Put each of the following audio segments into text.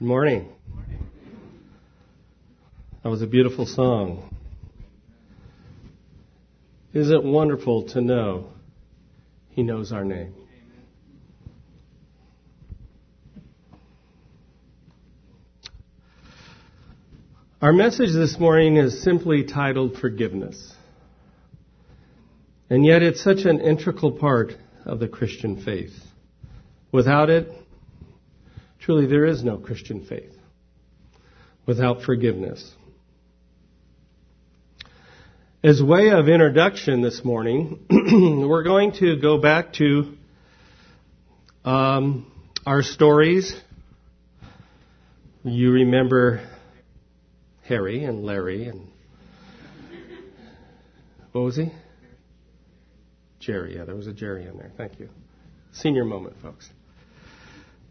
Good morning. That was a beautiful song. Is it wonderful to know He knows our name? Our message this morning is simply titled Forgiveness. And yet it's such an integral part of the Christian faith. Without it, truly there is no Christian faith. Without forgiveness. As way of introduction this morning, we're going to go back to um, our stories. You remember Harry and Larry and what was he? Jerry. Yeah, there was a Jerry in there. Thank you. Senior moment, folks.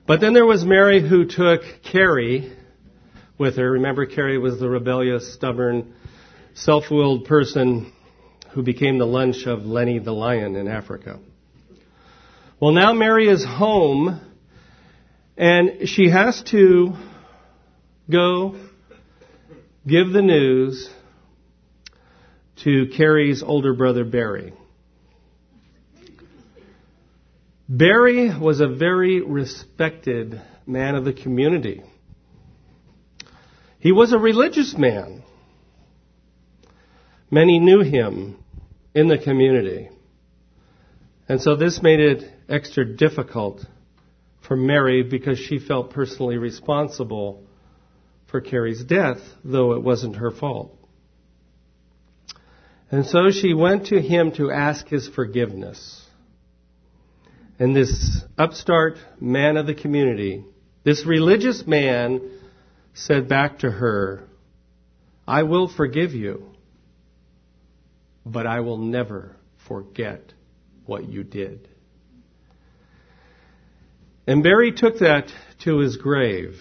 But then there was Mary who took Carrie with her. Remember, Carrie was the rebellious, stubborn, self-willed person who became the lunch of Lenny the lion in Africa. Well, now Mary is home and she has to go give the news to Carrie's older brother Barry. Barry was a very respected man of the community. He was a religious man. Many knew him in the community. And so this made it extra difficult for Mary because she felt personally responsible for Carrie's death, though it wasn't her fault. And so she went to him to ask his forgiveness. And this upstart man of the community, this religious man, said back to her, I will forgive you, but I will never forget what you did. And Barry took that to his grave.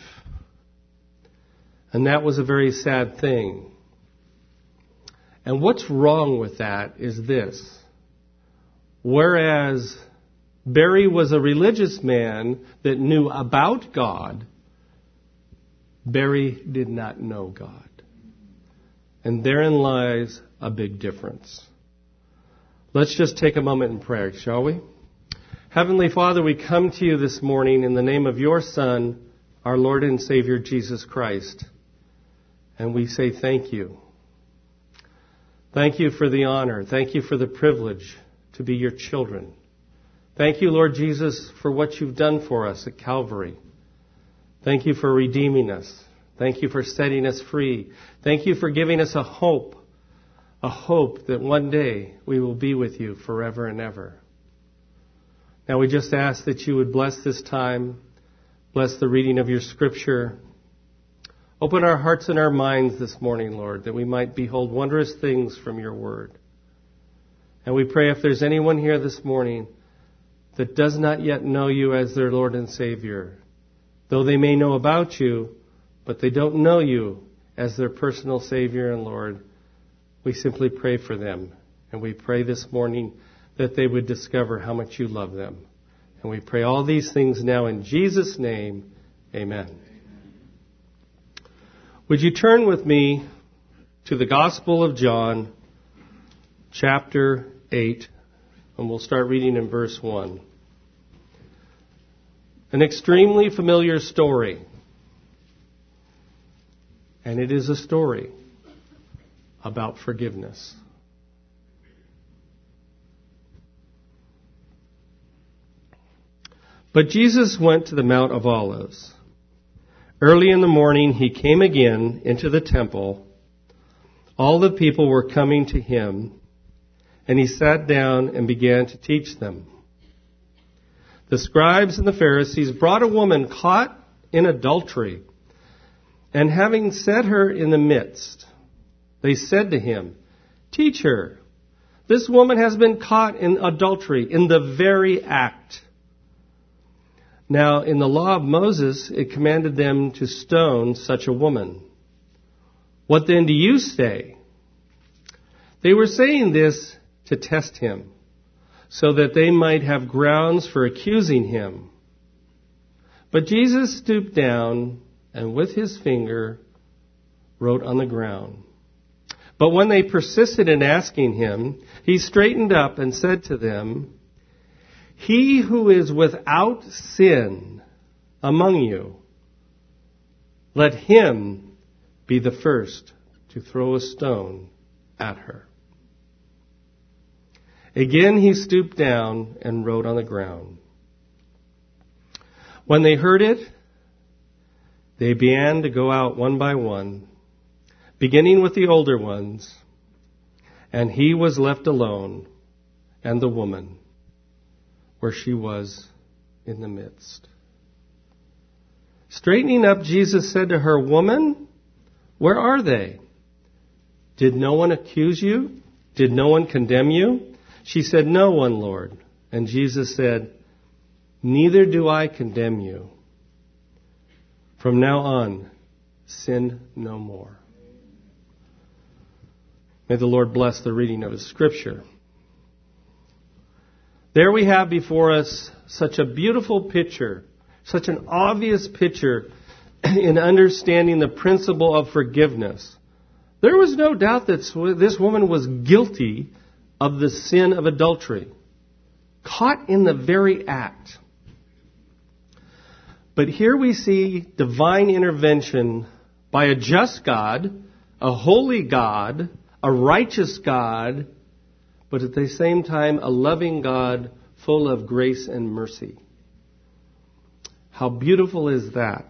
And that was a very sad thing. And what's wrong with that is this. Whereas Barry was a religious man that knew about God, Barry did not know God. And therein lies a big difference. Let's just take a moment in prayer, shall we? Heavenly Father, we come to you this morning in the name of your Son, our Lord and Savior Jesus Christ. And we say thank you. Thank you for the honor. Thank you for the privilege to be your children. Thank you, Lord Jesus, for what you've done for us at Calvary. Thank you for redeeming us. Thank you for setting us free. Thank you for giving us a hope, a hope that one day we will be with you forever and ever. Now we just ask that you would bless this time, bless the reading of your scripture, Open our hearts and our minds this morning, Lord, that we might behold wondrous things from your word. And we pray if there's anyone here this morning that does not yet know you as their Lord and Savior, though they may know about you, but they don't know you as their personal Savior and Lord, we simply pray for them. And we pray this morning that they would discover how much you love them. And we pray all these things now in Jesus' name. Amen. Would you turn with me to the Gospel of John, chapter 8, and we'll start reading in verse 1. An extremely familiar story. And it is a story about forgiveness. But Jesus went to the Mount of Olives. Early in the morning he came again into the temple. All the people were coming to him, and he sat down and began to teach them. The scribes and the Pharisees brought a woman caught in adultery, and having set her in the midst, they said to him, Teacher, this woman has been caught in adultery in the very act. Now, in the law of Moses, it commanded them to stone such a woman. What then do you say? They were saying this to test him, so that they might have grounds for accusing him. But Jesus stooped down and with his finger wrote on the ground. But when they persisted in asking him, he straightened up and said to them, He who is without sin among you, let him be the first to throw a stone at her. Again he stooped down and wrote on the ground. When they heard it, they began to go out one by one, beginning with the older ones, and he was left alone, and the woman, where she was in the midst. Straightening up, Jesus said to her, Woman, where are they? Did no one accuse you? Did no one condemn you? She said, No one, Lord. And Jesus said, Neither do I condemn you. From now on, sin no more. May the Lord bless the reading of His Scripture. There we have before us such a beautiful picture, such an obvious picture in understanding the principle of forgiveness. There was no doubt that this woman was guilty of the sin of adultery, caught in the very act. But here we see divine intervention by a just God, a holy God, a righteous God, but at the same time a loving God full of grace and mercy. How beautiful is that?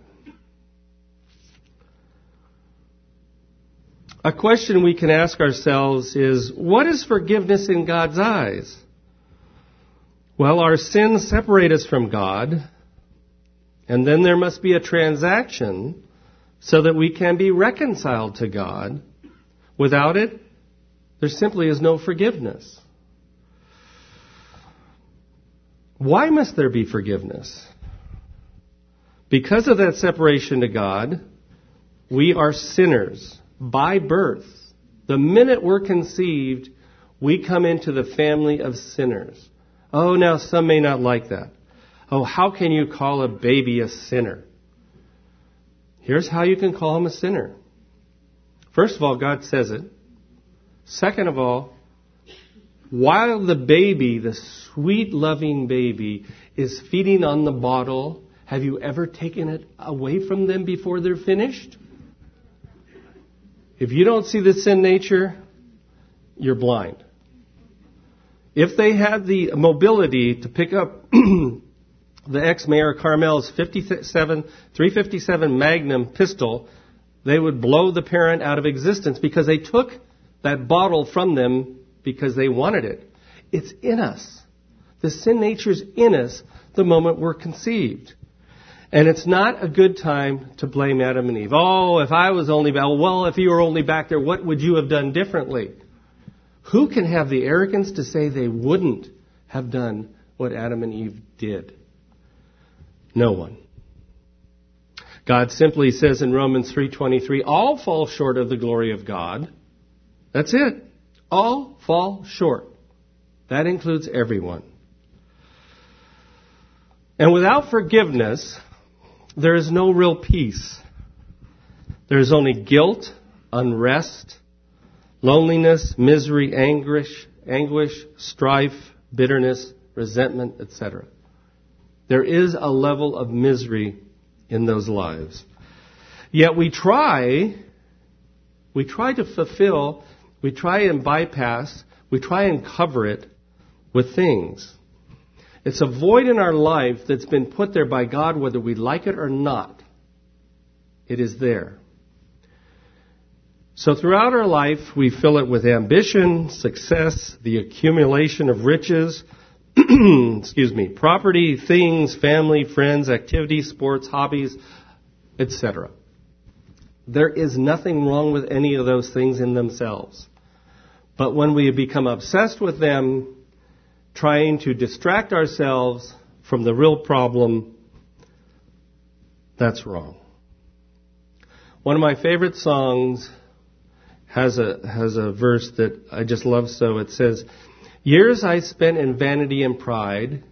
A question we can ask ourselves is, what is forgiveness in God's eyes? Well, our sins separate us from God, and then there must be a transaction so that we can be reconciled to God. Without it, there simply is no forgiveness. Why must there be forgiveness? Because of that separation to God, we are sinners by birth. The minute we're conceived, we come into the family of sinners. Oh, now some may not like that. Oh, how can you call a baby a sinner? Here's how you can call him a sinner. First of all, God says it. Second of all, while the baby, the sweet loving baby, is feeding on the bottle, have you ever taken it away from them before they're finished? If you don't see the sin nature, you're blind. If they had the mobility to pick up the ex-mayor Carmel's 57, 357 Magnum pistol, they would blow the parent out of existence because they took that bottle from them because they wanted it. It's in us. The sin nature is in us the moment we're conceived. And it's not a good time to blame Adam and Eve. Oh, if I was only back, well, if you were only back there, what would you have done differently? Who can have the arrogance to say they wouldn't have done what Adam and Eve did? No one. God simply says in Romans 3:23, all fall short of the glory of God. That's it. All fall short. That includes everyone. And without forgiveness, there is no real peace. There is only guilt, unrest, loneliness, misery, anguish, anguish, strife, bitterness, resentment, etc. There is a level of misery in those lives. Yet we try, we try to fulfill, we try and bypass, we try and cover it with things. It's a void in our life that's been put there by God whether we like it or not. It is there. So throughout our life, we fill it with ambition, success, the accumulation of riches, excuse me, property, things, family, friends, activities, sports, hobbies, etc. There is nothing wrong with any of those things in themselves. But when we become obsessed with them, trying to distract ourselves from the real problem, that's wrong. One of my favorite songs has a, has a verse that I just love so. It says, Years I spent in vanity and pride,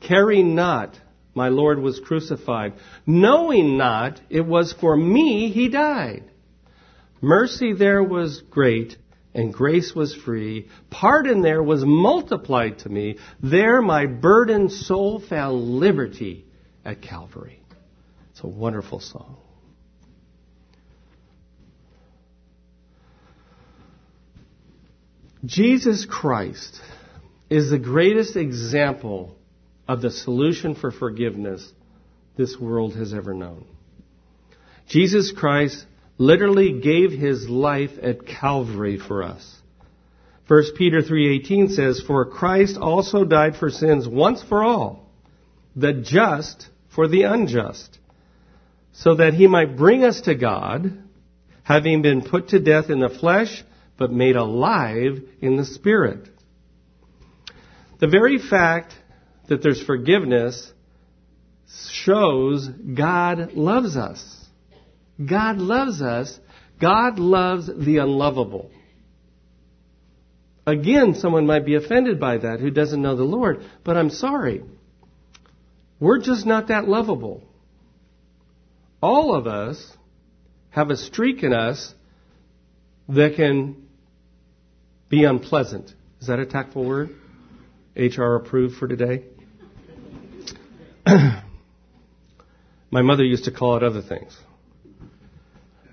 caring not my Lord was crucified, knowing not it was for me he died. Mercy there was great, and grace was free. Pardon there was multiplied to me. There my burdened soul found liberty at Calvary. It's a wonderful song. Jesus Christ is the greatest example of the solution for forgiveness this world has ever known. Jesus Christ literally gave his life at Calvary for us. 1 Peter 3:18 says, "For Christ also died for sins once for all, the just for the unjust, so that he might bring us to God, having been put to death in the flesh, but made alive in the spirit." The very fact that there's forgiveness shows God loves us. God loves us. God loves the unlovable. Again, someone might be offended by that who doesn't know the Lord, but I'm sorry. We're just not that lovable. All of us have a streak in us that can be unpleasant. Is that a tactful word? HR approved for today? My mother used to call it other things.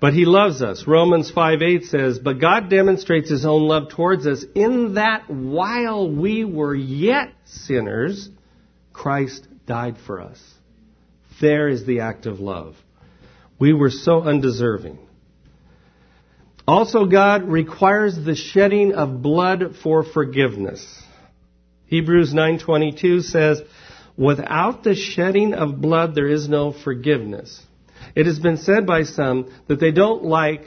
But he loves us. Romans 5 8 says, But God demonstrates his own love towards us in that while we were yet sinners, Christ died for us. There is the act of love. We were so undeserving. Also, God requires the shedding of blood for forgiveness. Hebrews 9:22 says, "Without the shedding of blood there is no forgiveness." It has been said by some that they don't like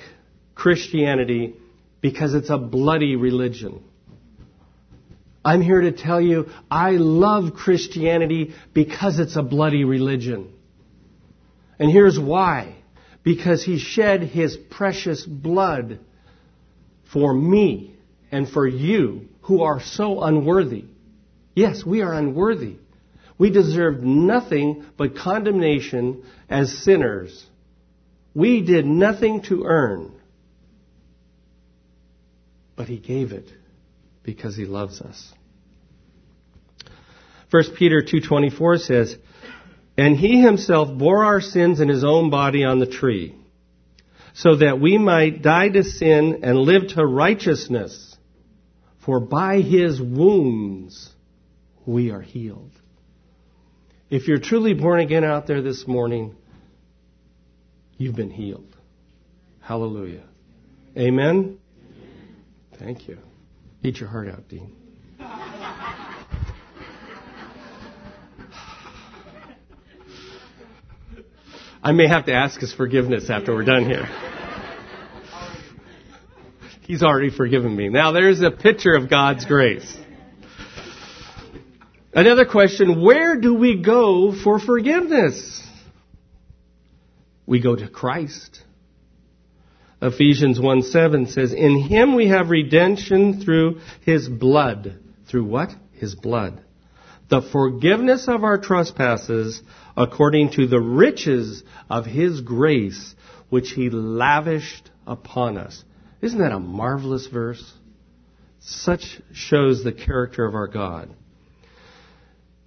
Christianity because it's a bloody religion. I'm here to tell you I love Christianity because it's a bloody religion. And here's why. Because he shed his precious blood for me and for you who are so unworthy. Yes, we are unworthy. We deserved nothing but condemnation as sinners. We did nothing to earn. But He gave it because He loves us. 1 Peter 2.24 says, And He Himself bore our sins in His own body on the tree, so that we might die to sin and live to righteousness. For by His wounds we are healed. If you're truly born again out there this morning, you've been healed. Hallelujah. Amen? Thank you. Eat your heart out, Dean. I may have to ask his forgiveness after we're done here. He's already forgiven me. Now there's a picture of God's grace. Another question, where do we go for forgiveness? We go to Christ. Ephesians 1 7 says, In him we have redemption through his blood. Through what? His blood. The forgiveness of our trespasses according to the riches of his grace, which he lavished upon us. Isn't that a marvelous verse? Such shows the character of our God.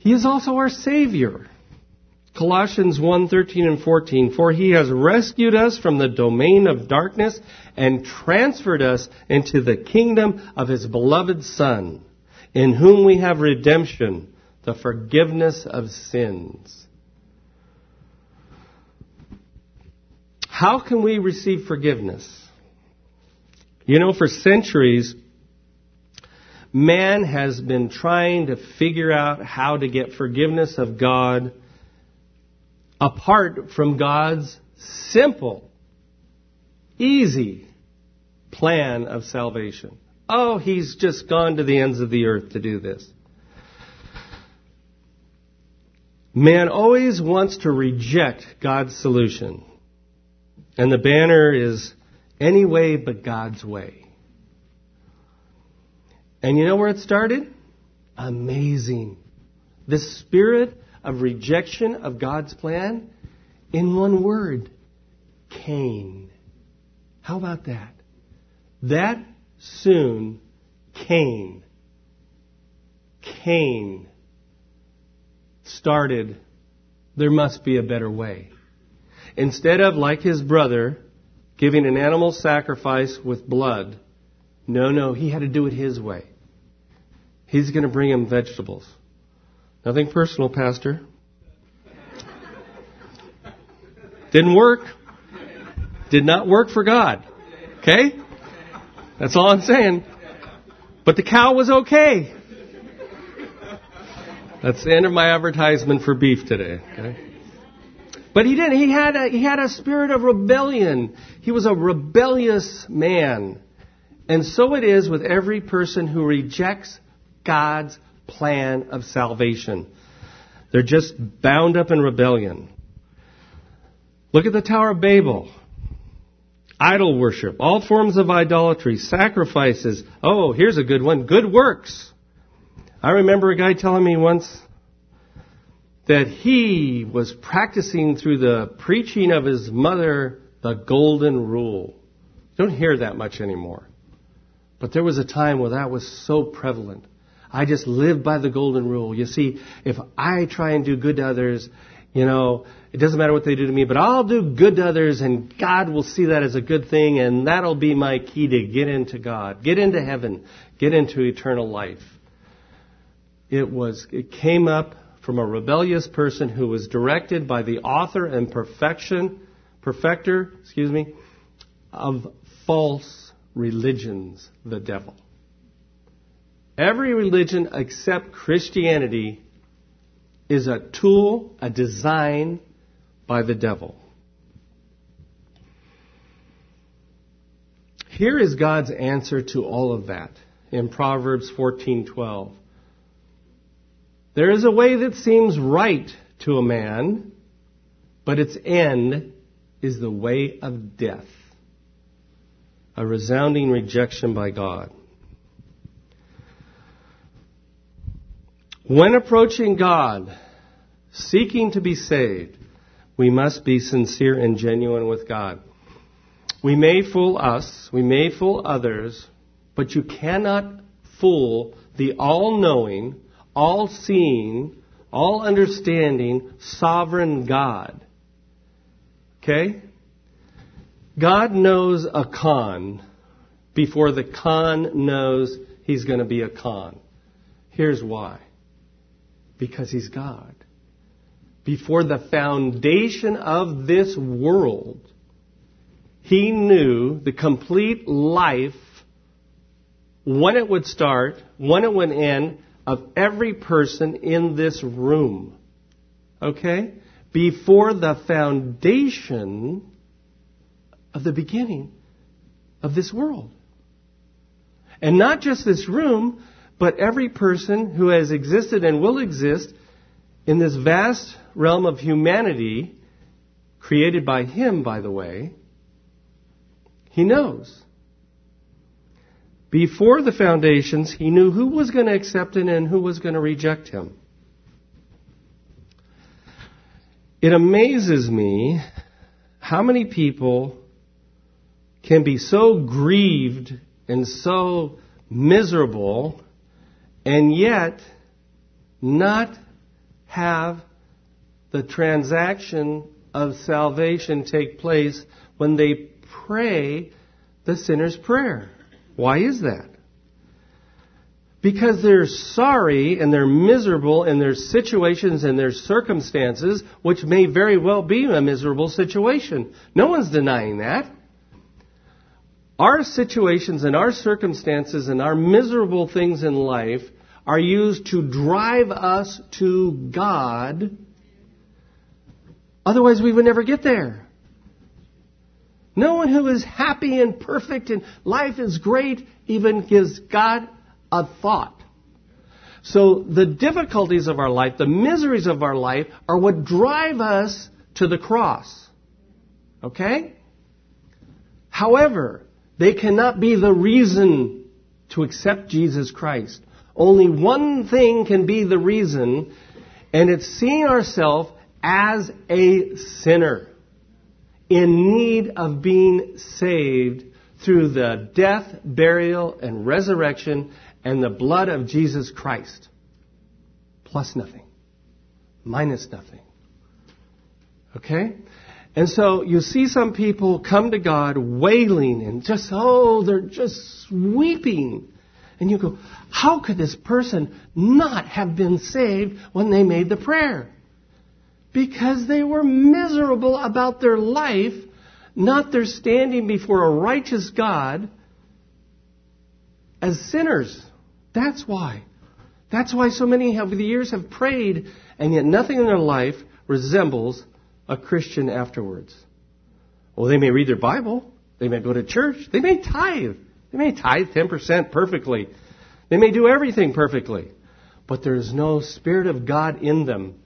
He is also our Savior. Colossians 1, 13 and 14, for he has rescued us from the domain of darkness and transferred us into the kingdom of his beloved Son, in whom we have redemption, the forgiveness of sins. How can we receive forgiveness? You know, for centuries, man has been trying to figure out how to get forgiveness of God apart from God's simple, easy plan of salvation. Oh, he's just gone to the ends of the earth to do this. Man always wants to reject God's solution. And the banner is any way but God's way. And you know where it started? Amazing. The spirit of rejection of God's plan? In one word Cain. How about that? That soon, Cain. Cain started, there must be a better way. Instead of, like his brother, giving an animal sacrifice with blood, no, no, he had to do it his way. He's going to bring him vegetables. Nothing personal, Pastor. Didn't work. Did not work for God. Okay? That's all I'm saying. But the cow was okay. That's the end of my advertisement for beef today. Okay? But he didn't. He had a, he had a spirit of rebellion. He was a rebellious man. And so it is with every person who rejects God's plan of salvation. They're just bound up in rebellion. Look at the Tower of Babel. Idol worship, all forms of idolatry, sacrifices. Oh, here's a good one. Good works. I remember a guy telling me once that he was practicing through the preaching of his mother the golden rule. Don't hear that much anymore. But there was a time where that was so prevalent. I just live by the golden rule. You see, if I try and do good to others, you know, it doesn't matter what they do to me, but I'll do good to others and God will see that as a good thing and that'll be my key to get into God, get into heaven, get into eternal life. It was, it came up from a rebellious person who was directed by the author and perfection, perfecter, excuse me, of false religions, the devil. Every religion except Christianity is a tool, a design by the devil. Here is God's answer to all of that in Proverbs 14:12. There is a way that seems right to a man, but its end is the way of death. A resounding rejection by God. When approaching God, seeking to be saved, we must be sincere and genuine with God. We may fool us, we may fool others, but you cannot fool the all knowing, all seeing, all understanding, sovereign God. Okay? God knows a con before the con knows he's going to be a con. Here's why because he's God. Before the foundation of this world, he knew the complete life, when it would start, when it would end, of every person in this room. Okay? Before the foundation of the beginning of this world. And not just this room, but every person who has existed and will exist in this vast realm of humanity, created by Him, by the way, He knows. Before the foundations, He knew who was going to accept Him and who was going to reject Him. It amazes me how many people can be so grieved and so miserable and yet not have the transaction of salvation take place when they pray the sinner's prayer. Why is that? Because they're sorry and they're miserable in their situations and their circumstances, which may very well be a miserable situation. No one's denying that. Our situations and our circumstances and our miserable things in life are used to drive us to God. Otherwise, we would never get there. No one who is happy and perfect and life is great even gives God a thought. So the difficulties of our life, the miseries of our life are what drive us to the cross. Okay? However, they cannot be the reason to accept Jesus Christ. Only one thing can be the reason, And it's seeing ourselves as a sinner in need of being saved through the death, burial, and resurrection and the blood of Jesus Christ. Plus nothing. Minus nothing. Okay? And so you see some people come to God wailing and just, oh, they're just weeping. And you go, how could this person not have been saved when they made the prayer? Because they were miserable about their life, not their standing before a righteous God as sinners. That's why. That's why so many over the years have prayed, and yet nothing in their life resembles a Christian afterwards. Well, they may read their Bible. They may go to church. They may tithe. They may tithe 10% perfectly. They may do everything perfectly. But there's no Spirit of God in them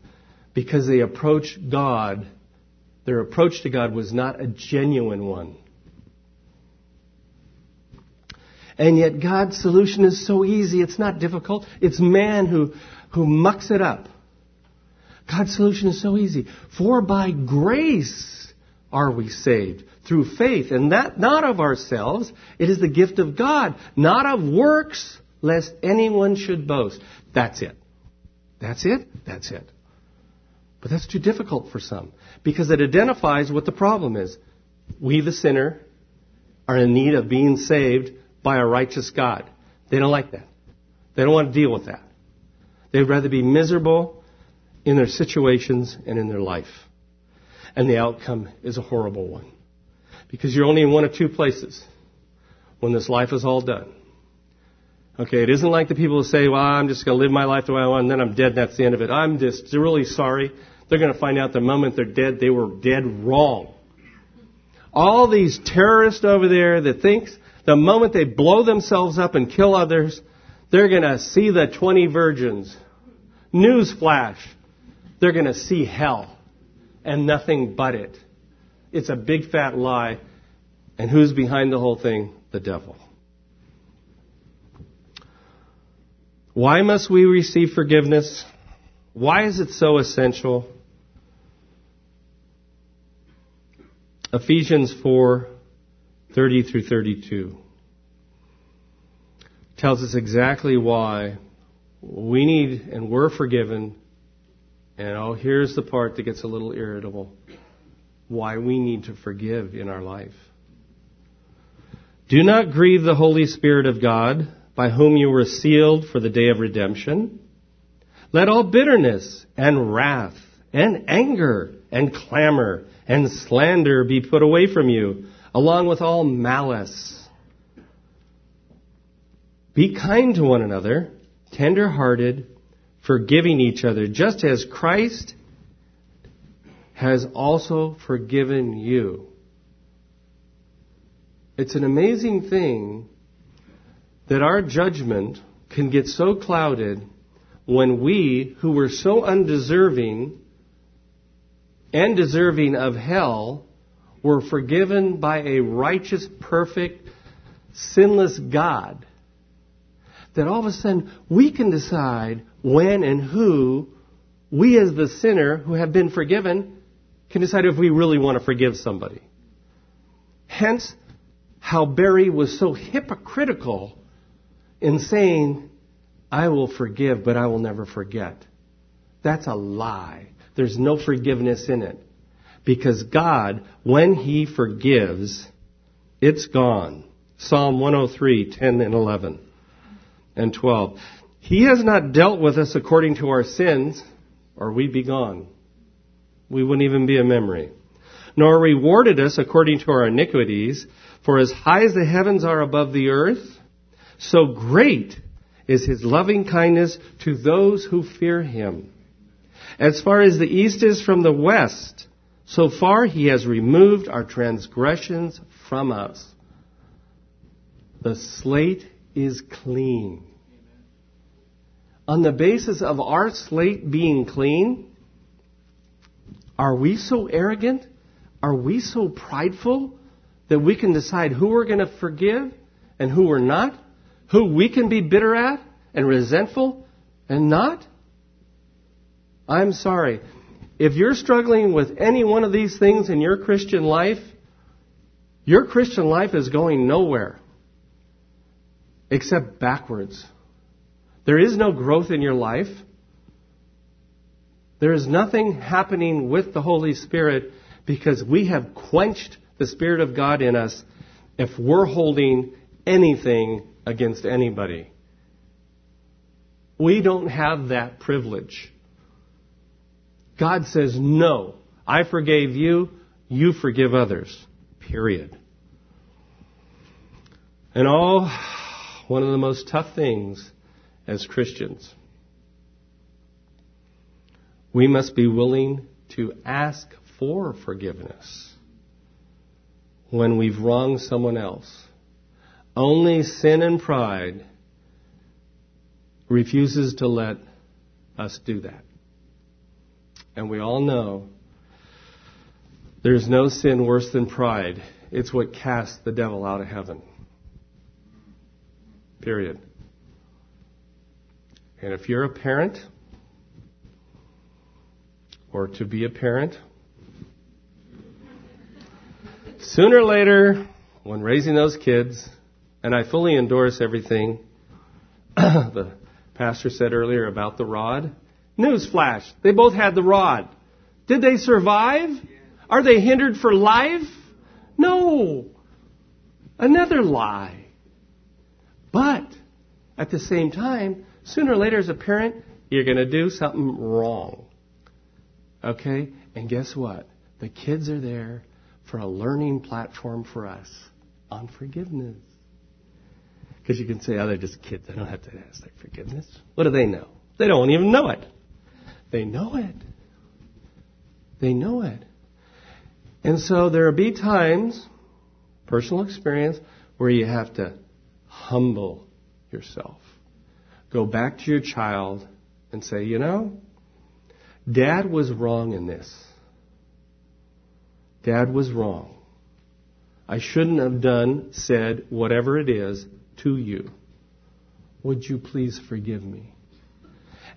because they approach God. Their approach to God was not a genuine one. And yet God's solution is so easy. It's not difficult. It's man who, who mucks it up. God's solution is so easy. For by grace are we saved through faith, and that not of ourselves. It is the gift of God, not of works, lest anyone should boast. That's it. That's it? That's it. But that's too difficult for some because it identifies what the problem is. We, the sinner, are in need of being saved by a righteous God. They don't like that. They don't want to deal with that. They'd rather be miserable in their situations and in their life. And the outcome is a horrible one. Because you're only in one of two places when this life is all done. Okay, it isn't like the people who say, well, I'm just going to live my life the way I want and then I'm dead and that's the end of it. I'm just really sorry. They're going to find out the moment they're dead, they were dead wrong. All these terrorists over there that thinks the moment they blow themselves up and kill others, they're going to see the 20 virgins. Newsflash they're going to see hell and nothing but it. It's a big fat lie. And who's behind the whole thing? The devil. Why must we receive forgiveness? Why is it so essential? Ephesians 4 30 through 32 tells us exactly why we need and we're forgiven and oh, here's the part that gets a little irritable. Why we need to forgive in our life. Do not grieve the Holy Spirit of God, by whom you were sealed for the day of redemption. Let all bitterness and wrath and anger and clamor and slander be put away from you, along with all malice. Be kind to one another, tender hearted, forgiving each other, just as Christ has also forgiven you. It's an amazing thing that our judgment can get so clouded when we, who were so undeserving and deserving of hell, were forgiven by a righteous, perfect, sinless God. That all of a sudden we can decide when and who we as the sinner who have been forgiven can decide if we really want to forgive somebody. Hence, how Barry was so hypocritical in saying, I will forgive, but I will never forget. That's a lie. There's no forgiveness in it. Because God, when He forgives, it's gone. Psalm 103, 10 and 11 and 12. He has not dealt with us according to our sins, or we'd be gone. We wouldn't even be a memory. Nor rewarded us according to our iniquities, for as high as the heavens are above the earth, so great is his loving kindness to those who fear him. As far as the east is from the west, so far he has removed our transgressions from us. The slate is clean on the basis of our slate being clean, are we so arrogant? Are we so prideful that we can decide who we're going to forgive and who we're not? Who we can be bitter at and resentful and not? I'm sorry. If you're struggling with any one of these things in your Christian life, your Christian life is going nowhere except backwards. There is no growth in your life. There is nothing happening with the Holy Spirit because we have quenched the Spirit of God in us if we're holding anything against anybody. We don't have that privilege. God says, no, I forgave you, you forgive others. Period. And all, one of the most tough things as Christians, we must be willing to ask for forgiveness when we've wronged someone else. Only sin and pride refuses to let us do that. And we all know there's no sin worse than pride. It's what casts the devil out of heaven. Period. And if you're a parent, or to be a parent, sooner or later, when raising those kids, and I fully endorse everything the pastor said earlier about the rod. Newsflash, they both had the rod. Did they survive? Are they hindered for life? No. Another lie. But at the same time, sooner or later as a parent, you're going to do something wrong. Okay? And guess what? The kids are there for a learning platform for us on forgiveness. Because you can say, oh, they're just kids. They don't have to ask their forgiveness. What do they know? They don't even know it. They know it. They know it. And so there will be times, personal experience, where you have to humble yourself. Go back to your child and say, you know, dad was wrong in this. Dad was wrong. I shouldn't have done, said, whatever it is to you. Would you please forgive me?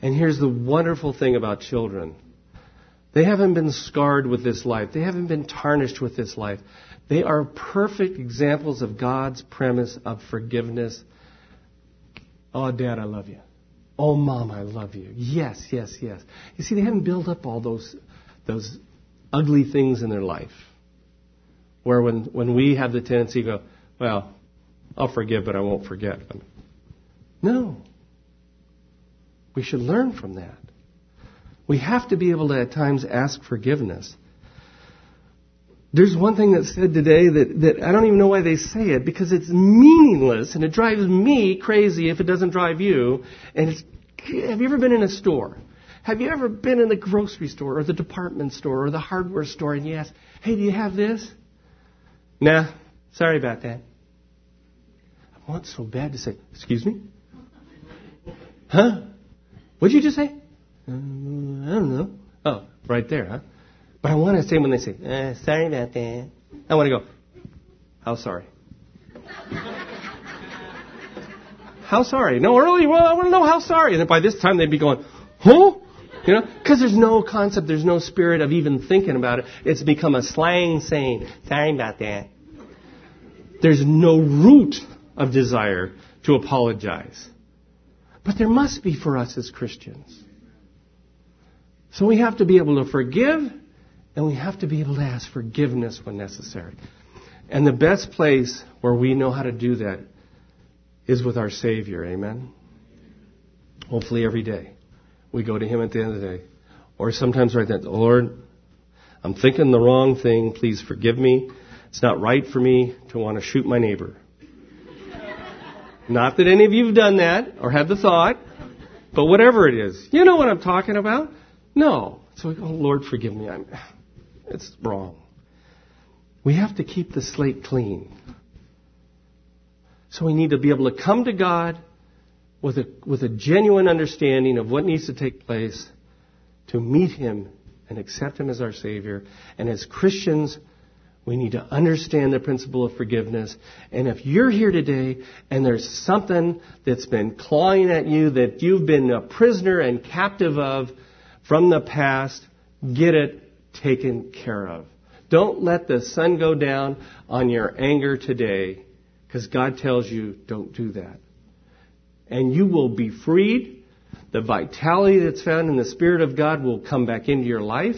And here's the wonderful thing about children. They haven't been scarred with this life. They haven't been tarnished with this life. They are perfect examples of God's premise of forgiveness. Oh, Dad, I love you. Oh, Mom, I love you. Yes, yes, yes. You see, they haven't built up all those, those ugly things in their life. Where when, when we have the tendency to go, well, I'll forgive, but I won't forget. No. We should learn from that. We have to be able to at times ask forgiveness. There's one thing that's said today that, that I don't even know why they say it because it's meaningless and it drives me crazy if it doesn't drive you. And it's, have you ever been in a store? Have you ever been in the grocery store or the department store or the hardware store and you ask, hey, do you have this? Nah, sorry about that I want so bad to say, Excuse me? Huh? What'd you just say? Uh, I don't know. Oh, right there, huh? But I want to say when they say, uh, sorry about that. I want to go, how sorry? how sorry? No, early, well, I want to know how sorry. And by this time they'd be going, huh? You know, because there's no concept, there's no spirit of even thinking about it. It's become a slang saying, sorry about that. There's no root of desire to apologize. But there must be for us as Christians. So we have to be able to forgive and we have to be able to ask forgiveness when necessary. And the best place where we know how to do that is with our Savior. Amen? Hopefully every day. We go to Him at the end of the day. Or sometimes right then, Lord, I'm thinking the wrong thing. Please forgive me. It's not right for me to want to shoot my neighbor. Not that any of you have done that or had the thought, but whatever it is. You know what I'm talking about? No. So we go, oh, Lord, forgive me. I'm, it's wrong. We have to keep the slate clean. So we need to be able to come to God with a, with a genuine understanding of what needs to take place to meet Him and accept Him as our Savior. And as Christians, we need to understand the principle of forgiveness. And if you're here today and there's something that's been clawing at you that you've been a prisoner and captive of from the past. Get it taken care of. Don't let the sun go down on your anger today because God tells you don't do that. And you will be freed. The vitality that's found in the Spirit of God will come back into your life.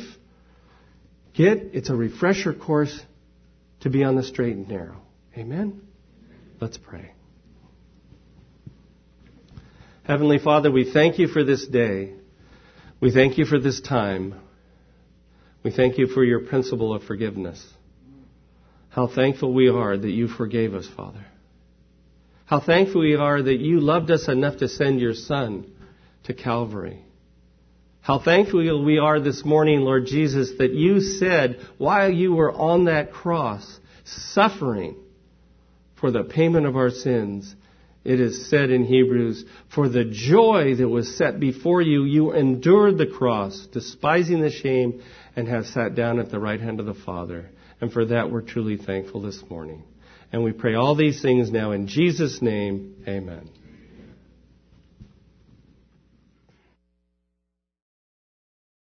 Get, it's a refresher course to be on the straight and narrow. Amen? Let's pray. Heavenly Father, we thank you for this day. We thank you for this time. We thank you for your principle of forgiveness. How thankful we are that you forgave us, Father. How thankful we are that you loved us enough to send your Son to Calvary. How thankful we are this morning, Lord Jesus, that you said while you were on that cross, suffering for the payment of our sins, it is said in Hebrews, for the joy that was set before you, you endured the cross, despising the shame, and have sat down at the right hand of the Father. And for that we're truly thankful this morning. And we pray all these things now in Jesus' name. Amen.